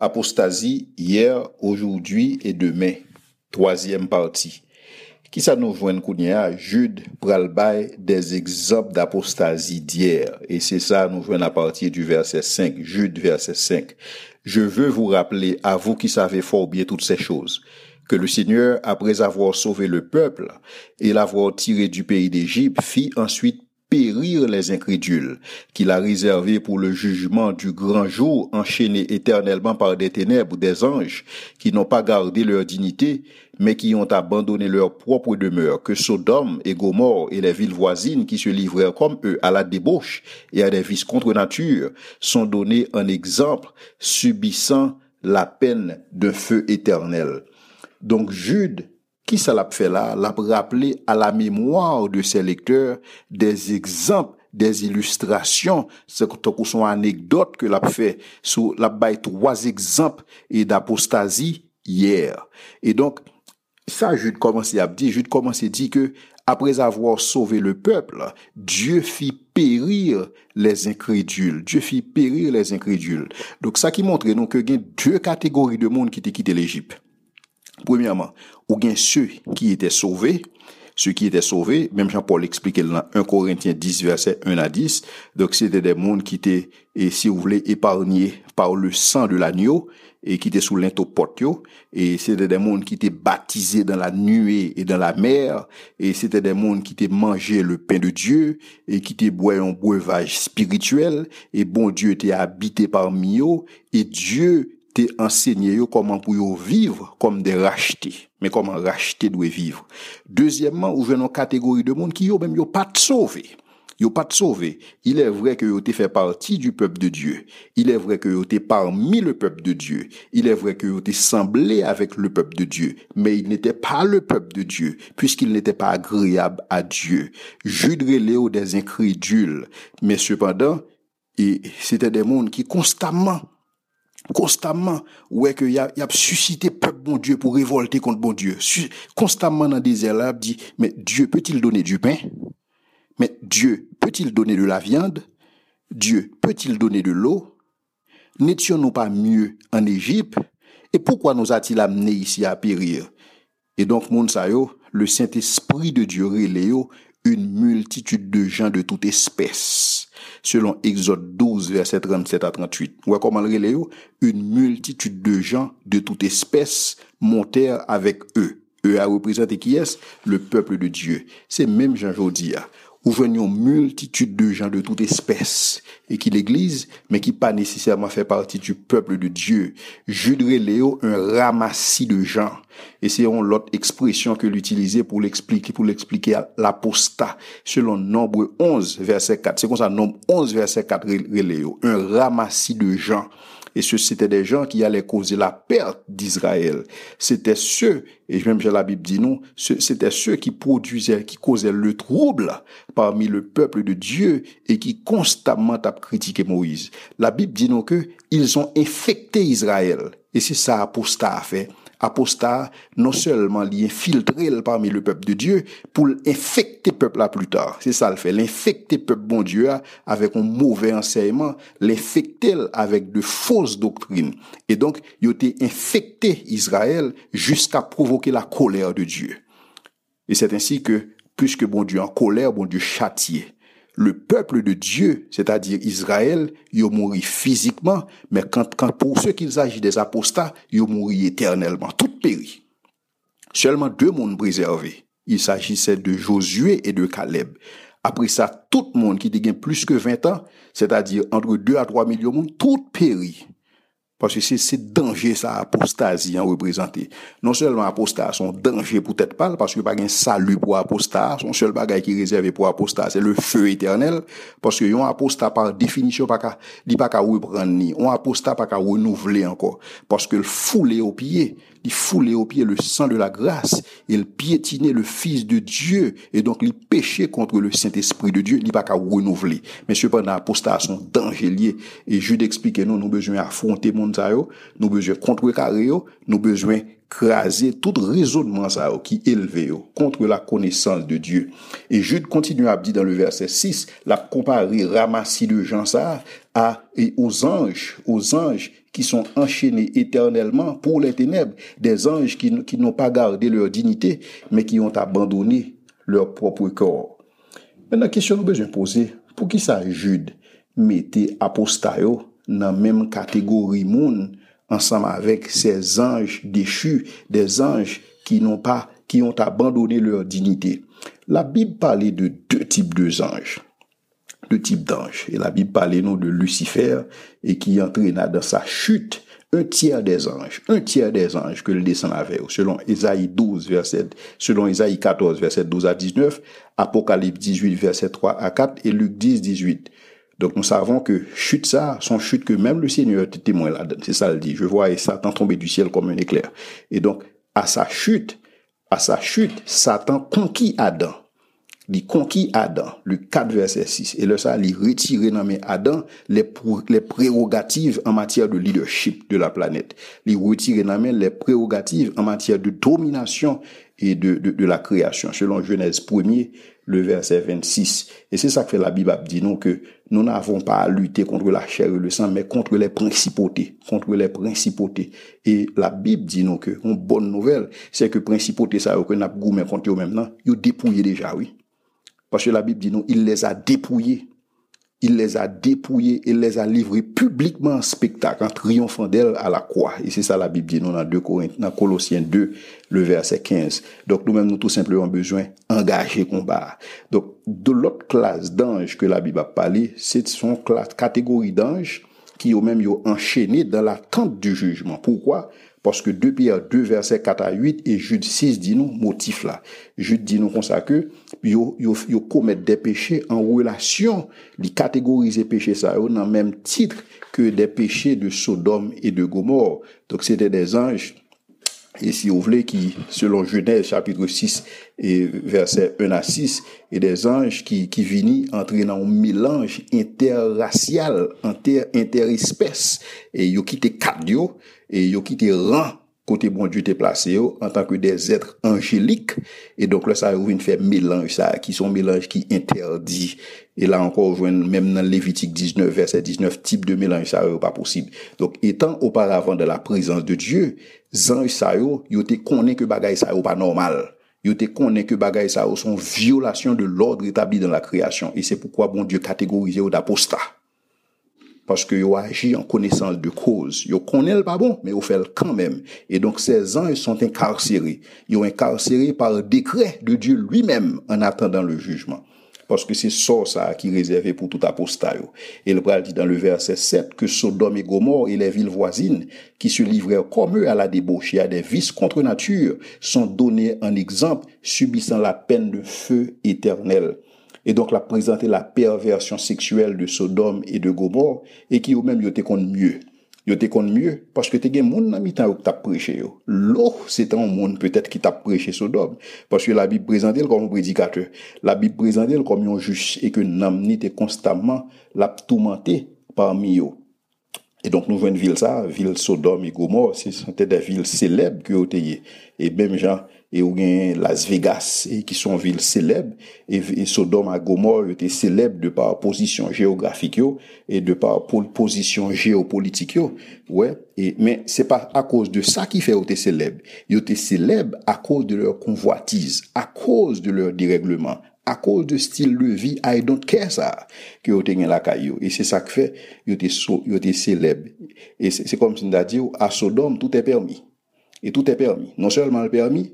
Apostasie hier, aujourd'hui et demain. Troisième partie. Qui ça nous joint kounia? Jude pral des exemples d'apostasie d'hier. Et c'est ça nous joint à partir du verset 5. Jude verset 5. Je veux vous rappeler, à vous qui savez fort bien toutes ces choses, que le Seigneur, après avoir sauvé le peuple et l'avoir tiré du pays d'Égypte, fit ensuite périr les incrédules, qu'il a réservé pour le jugement du grand jour, enchaînés éternellement par des ténèbres, des anges, qui n'ont pas gardé leur dignité, mais qui ont abandonné leur propre demeure, que Sodome et Gomorre et les villes voisines qui se livrèrent comme eux à la débauche et à des vices contre nature, sont donnés en exemple, subissant la peine d'un feu éternel. Donc Jude qui ça l'a fait là? L'a rappelé à la mémoire de ses lecteurs des exemples des illustrations, c'est son anecdote que l'a fait sous la baille trois exemples et d'apostasie hier. Et donc, ça, Jude commence à dire, Jude commence à dire que, après avoir sauvé le peuple, Dieu fit périr les incrédules. Dieu fit périr les incrédules. Donc, ça qui montre, donc, qu'il y a deux catégories de monde qui t'ont quitté l'Égypte. Premièrement, ou bien ceux qui étaient sauvés, ceux qui étaient sauvés, même Jean-Paul expliquait dans 1 Corinthiens 10, verset 1 à 10, donc c'était des mondes qui étaient, et si vous voulez, épargnés par le sang de l'agneau, et qui étaient sous l'intopotio, et c'était des mondes qui étaient baptisés dans la nuée et dans la mer, et c'était des mondes qui étaient mangé le pain de Dieu, et qui étaient boire un breuvage spirituel, et bon Dieu était habité parmi eux, et Dieu te enseigné comment pour vivre comme des rachetés. Mais comment racheter doit vivre? Deuxièmement, ou une catégorie de monde qui yo même yo pas sauvé. Yo pas sauvé. Il est vrai que yo te fait partie du peuple de Dieu. Il est vrai que yo te parmi le peuple de Dieu. Il est vrai que yo te semblé avec le peuple de Dieu. Mais il n'était pas le peuple de Dieu, puisqu'il n'était pas agréable à Dieu. Jude Léo des incrédules. Mais cependant, et c'était des mondes qui constamment constamment ouais que y a, y a suscité peuple bon Dieu pour révolter contre bon Dieu. Constamment dans des désert dit mais Dieu peut-il donner du pain? Mais Dieu peut-il donner de la viande? Dieu peut-il donner de l'eau? N'étions-nous pas mieux en Égypte? Et pourquoi nous a-t-il amené ici à périr? Et donc mon le Saint-Esprit de Dieu reléo une multitude de gens de toute espèce selon Exode 12, verset 37 à 38. Ou comment le Une multitude de gens de toute espèce montèrent avec eux. Eux a représenté qui est Le peuple de Dieu. C'est même Jean Jodia où venions multitude de gens de toute espèce et qui l'église, mais qui pas nécessairement fait partie du peuple de Dieu. Jude Léo, un ramassis de gens. Et c'est l'autre expression que l'utiliser pour l'expliquer, pour l'expliquer à l'apostat, selon Nombre 11, verset 4. C'est comme ça, Nombre 11, verset 4, Léo. Un ramassis de gens. Et ce, c'était des gens qui allaient causer la perte d'Israël. C'était ceux, et même la Bible dit non, c'était ceux qui produisaient, qui causaient le trouble parmi le peuple de Dieu et qui constamment a critiqué Moïse. La Bible dit non que ils ont infecté Israël. Et c'est ça apostat a fait apostat, non seulement l'infiltrer parmi le peuple de Dieu, pour l'infecter peuple là plus tard. C'est ça le fait. L'infecter peuple bon Dieu avec un mauvais enseignement, l'infecter avec de fausses doctrines. Et donc, il a été infecté Israël jusqu'à provoquer la colère de Dieu. Et c'est ainsi que, puisque bon Dieu en colère, bon Dieu châtié le peuple de Dieu, c'est-à-dire Israël, il mourit physiquement, mais quand, pour ceux qu'il s'agit des apostats, il mourit éternellement, tout périt. Seulement deux mondes préservés. Il s'agissait de Josué et de Caleb. Après ça, tout le monde qui dégaine plus que 20 ans, c'est-à-dire entre 2 à 3 millions de monde, tout périt. Parce que c'est danger ça apostasie en représenté. Non seulement apostat son danger pour tête pâle parce que pas un salut pour apostat, son seul bagage qui est réservé pour apostat c'est le feu éternel parce que yon apostat par définition pas ka li pas ka reprendre ni, on apostat pas ka renouveler encore parce que le fouler au pied il foulait au pied le sang de la grâce, il piétinait le Fils de Dieu, et donc il péchait contre le Saint-Esprit de Dieu, il pas qu'à renouveler. Mais cependant, apostat sont liés. et je d'expliquer nous, nous besoin affronter mon nous besoin contrecarrer, nous besoin craser tout raisonnement ça qui élevé contre la connaissance de Dieu. Et Jude continue à dire dans le verset 6, la comparer ramassis de gens ça à, et aux anges, aux anges qui sont enchaînés éternellement pour les ténèbres, des anges qui, n'ont pas gardé leur dignité, mais qui ont abandonné leur propre corps. Maintenant, question nous besoin poser, pour qui ça Jude mettait apostayo dans la même catégorie monde ensemble avec ces anges déchus, des anges qui n'ont pas, qui ont abandonné leur dignité. La Bible parlait de deux types d'anges. Deux types d'anges. Et la Bible parlait nous de Lucifer et qui entraîna dans sa chute un tiers des anges, un tiers des anges que le descend avait, selon Isaïe 12, verset, selon Isaïe 14, verset 12 à 19, Apocalypse 18, verset 3 à 4 et Luc 10, 18. Donc nous savons que chute ça, son chute que même le Seigneur était témoin là C'est ça le dit. Je vois Satan tomber du ciel comme un éclair. Et donc, à sa chute, à sa chute, Satan conquit Adam. Il conquit Adam, le 4 verset 6. Et là, ça, il retire dans Adam les, prérogatives en matière de leadership de la planète. Il retire dans les prérogatives en matière de domination et de, de, de la création. Selon Genèse 1er, le verset 26. Et c'est ça que fait la Bible dit nous que nous n'avons pas à lutter contre la chair et le sang, mais contre les principautés, contre les principautés. Et la Bible dit nous que une bonne nouvelle, c'est que principautés ça que n'a goumé contre eux maintenant, ils dépouillé déjà, oui. Parce que la Bible dit nous, il les a dépouillés il les a dépouillés et les a livrés publiquement en spectacle, en triomphant d'elle à la croix. Et c'est ça la Bible dit nous dans 2 dans Colossiens 2, le verset 15. Donc nous-mêmes, nous tout simplement besoin d'engager combat. Donc, de l'autre classe d'anges que la Bible a parlé, c'est son classe, catégorie d'anges qui ont même enchaîné dans l'attente du jugement. Pourquoi? Parce que 2 Pierre 2, verset 4 à 8 et Jude 6 dit nous motif là. Jude dit nous comme ça que yo, yo, yo commettent des péchés en relation, les catégoriser péchés ça dans le même titre que des péchés de Sodome et de Gomorre. Donc c'était des anges et si vous voulez, qui, selon Genèse chapitre 6 et verset 1 à 6, et des anges qui, qui viennent entrer dans un mélange interracial, inter, interespèce, et ils quitté quatre et ils quitté rang côté bon Dieu t'est placé en tant que des êtres angéliques. Et donc là ça vient faire mélange ça qui sont mélange qui interdit. Et là encore même dans Lévitique 19 verset 19 type de mélange ça pas possible. Donc étant auparavant de la présence de Dieu anges ça yo yo te connaît que bagay ça pas normal. Yo te connaît que bagay ça sont violation de l'ordre établi dans la création. Et c'est pourquoi bon Dieu catégorisé d'apostat parce que yo agi en connaissance de cause. Yo connaît le pas bon, mais yo fait quand même. Et donc ces anges sont incarcérés. Ils sont incarcérés par décret de Dieu lui-même en attendant le jugement. Parce que c'est ça, ça qui est réservé pour tout apostat. Et le pral dit dans le verset 7 que Sodome et Gomorre et les villes voisines qui se livraient comme eux à la débauche et à des vices contre nature sont donnés en exemple subissant la peine de feu éternel Et donc la présenter la perversion sexuelle de Sodome et de Gomorre et qui eux-mêmes yote kon mieux. Yote kon mieux parce que te gen moun nan mitan yo ki tap preche yo. Lo, se tan moun peut-être ki tap preche Sodome parce que la Bible présente el kom prédikateur. La Bible présente el kom yon juche et que nam ni te konstanman la tourmente parmi yo. Et donc nou jwen vil sa, vil Sodome et Gomorre, se sante de vil seleb ki yo te ye. Et bem jan, e ou gen Las Vegas, e ki son vil seleb, e, e Sodom a Gomor yo te seleb de par posisyon geografik yo, e de par posisyon geopolitik yo, ouais, e, men se pa a kouz de sa ki fe yo te seleb, yo te seleb a kouz de lor konvoatiz, a kouz de lor diregleman, a kouz de stil de vi, I don't care sa, ki yo te gen lakay yo, e se sa ki fe, yo te, so, te seleb, e se, se kom sin da diyo, a Sodom tout e permi, e tout e permi, non selman permi,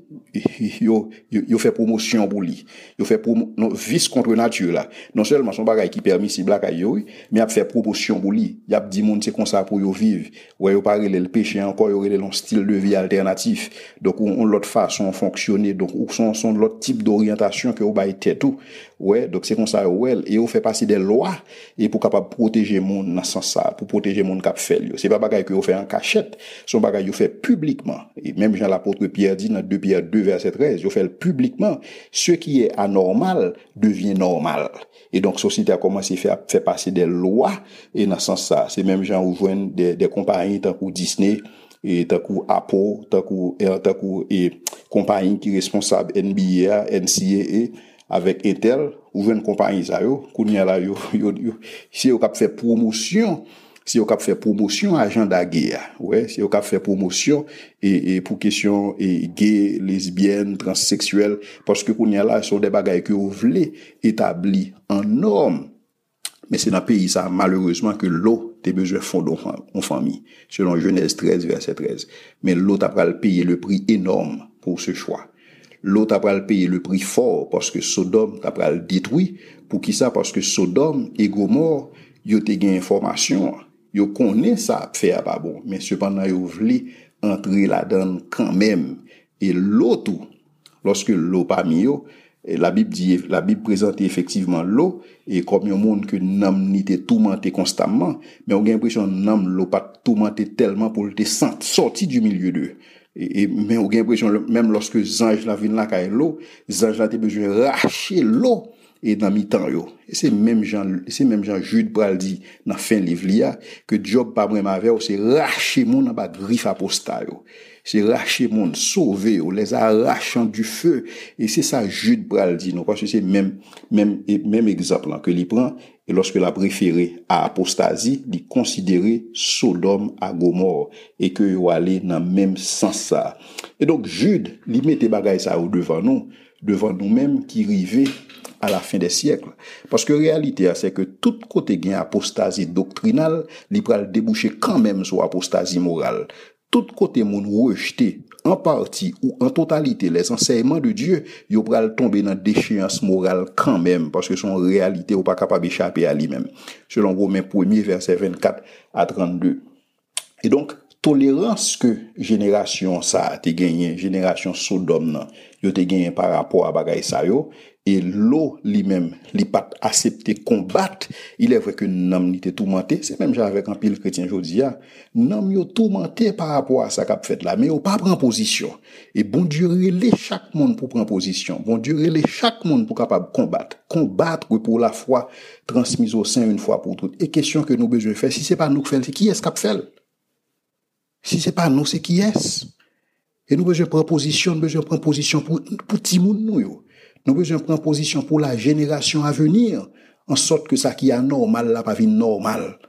yo, yo, yo fait promotion pour lui. Yo fait promo, vice contre nature là. Non seulement son bagage qui permis si black yo, mais a fait promotion pour lui. Y a dit monde c'est comme ça pour yo vivre. Ouais, yo pas le péché encore, yo un style de vie alternatif. Donc on, l'autre façon fonctionner, donc ou son l'autre type d'orientation que vous bail tout. Ouais, donc c'est comme ça ouais, et on fait passer des lois et pour capable protéger monde dans ce sens ça, pour protéger monde cap fait. C'est pas bagage que vous fait en cachette, son bagage yo fait publiquement. Et même Jean l'apôtre Pierre dit dans 2 Pierre 2 verset 13, je fais publiquement, ce qui est anormal devient normal. Et donc, société a commencé à faire, faire passer des lois, et dans ce sens ça, c'est même Jean où des, des compagnies tant que Disney, et tant que Apple, tant que, tant que, et compagnie qui est responsable NBA, NCAA, avèk Etel, ou ven kompanyi sa yo, kounye la yo, yo, yo, si yo kap fè promosyon, si yo kap fè promosyon ajan da gè ya, ouais, si yo kap fè promosyon e, e pou kesyon e gè, lesbyen, transseksuel, paske kounye la son de bagay ki yo vle etabli an norm. Men se nan peyi sa, malereusement, ke l'o te bezwe fondon an fami, selon Genèse 13, verset 13. Men l'o ta pral peye le pri enorme pou se chwa. Lot ap pral peye le pri for, paske Sodom ap pral detwi, pou ki sa paske Sodom e Gomor yo te gen informasyon, yo konen sa ap fe ap abon, men sepandan yo vle entre la dan kanmem. E Lot ou, loske Lot pa mi yo, la Bib, di, la Bib prezante efektiveman lo, e kom yon moun ke nam ni te toumante konstanman, men ou gen presyon nam lo pa toumante telman pou te senti, sorti du milye de. E, e, men ou gen presyon, menm loske zanj la vin la kaye lo, zanj la te bejwen rache lo, e nan mi tan yo. E se menm jan, e se menm jan Jude Bral di nan fin liv li ya, ke job pa mwen ma ve ou se rache moun nan ba grif aposta yo. C'est racher mon sauver ou les arrachant du feu et c'est ça Jude Bral dit non parce que c'est même même même exemple que il prend et lorsque la préféré à apostasie, il considérait Sodome à Gomorre et que yo allé dans même sens ça. Et donc Jude, il mettait bagay ça au devant nous, devant nous-mêmes qui rivaient à la fin des siècles. Parce que réalité, c'est que tout côté gain apostasie doctrinale, il pral déboucher quand même sur apostasie morale. Tout côté moun rejeté en partie ou en totalité les enseignements de Dieu, yo pral tomber dans déchéance morale quand même parce que son réalité ou pas capable d'échapper à lui-même. Selon Romains 1er verset 24 à 32. Et donc tolérance que génération ça a gagné, génération Sodome nan, yo te gagné par rapport à bagay sa yo, E lo li mem, li pat asepte kombat, il evwe ke nam ni te toumante, se mem javek an pil kretien jodi ya, nam yo toumante par apwa sa kap fet la, men yo pa pran posisyon. E bon direle chak moun pou pran posisyon, bon direle chak moun pou kapab kombat. Kombat ou pou la fwa transmise ou sen un fwa pou tout. E kesyon ke nou bejou fè, si se pa nou k fèl, se ki es kap fèl? Si se pa nou, se ki es? E nou bejou pran posisyon, bejou pran posisyon pou, pou timoun nou yo. Nous besoin prendre position pour la génération à venir, en sorte que ça qui est normal, la pas vie normal.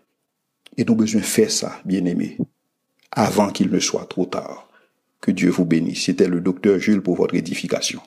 Et nous besoin faire ça, bien aimé, avant qu'il ne soit trop tard. Que Dieu vous bénisse. C'était le docteur Jules pour votre édification.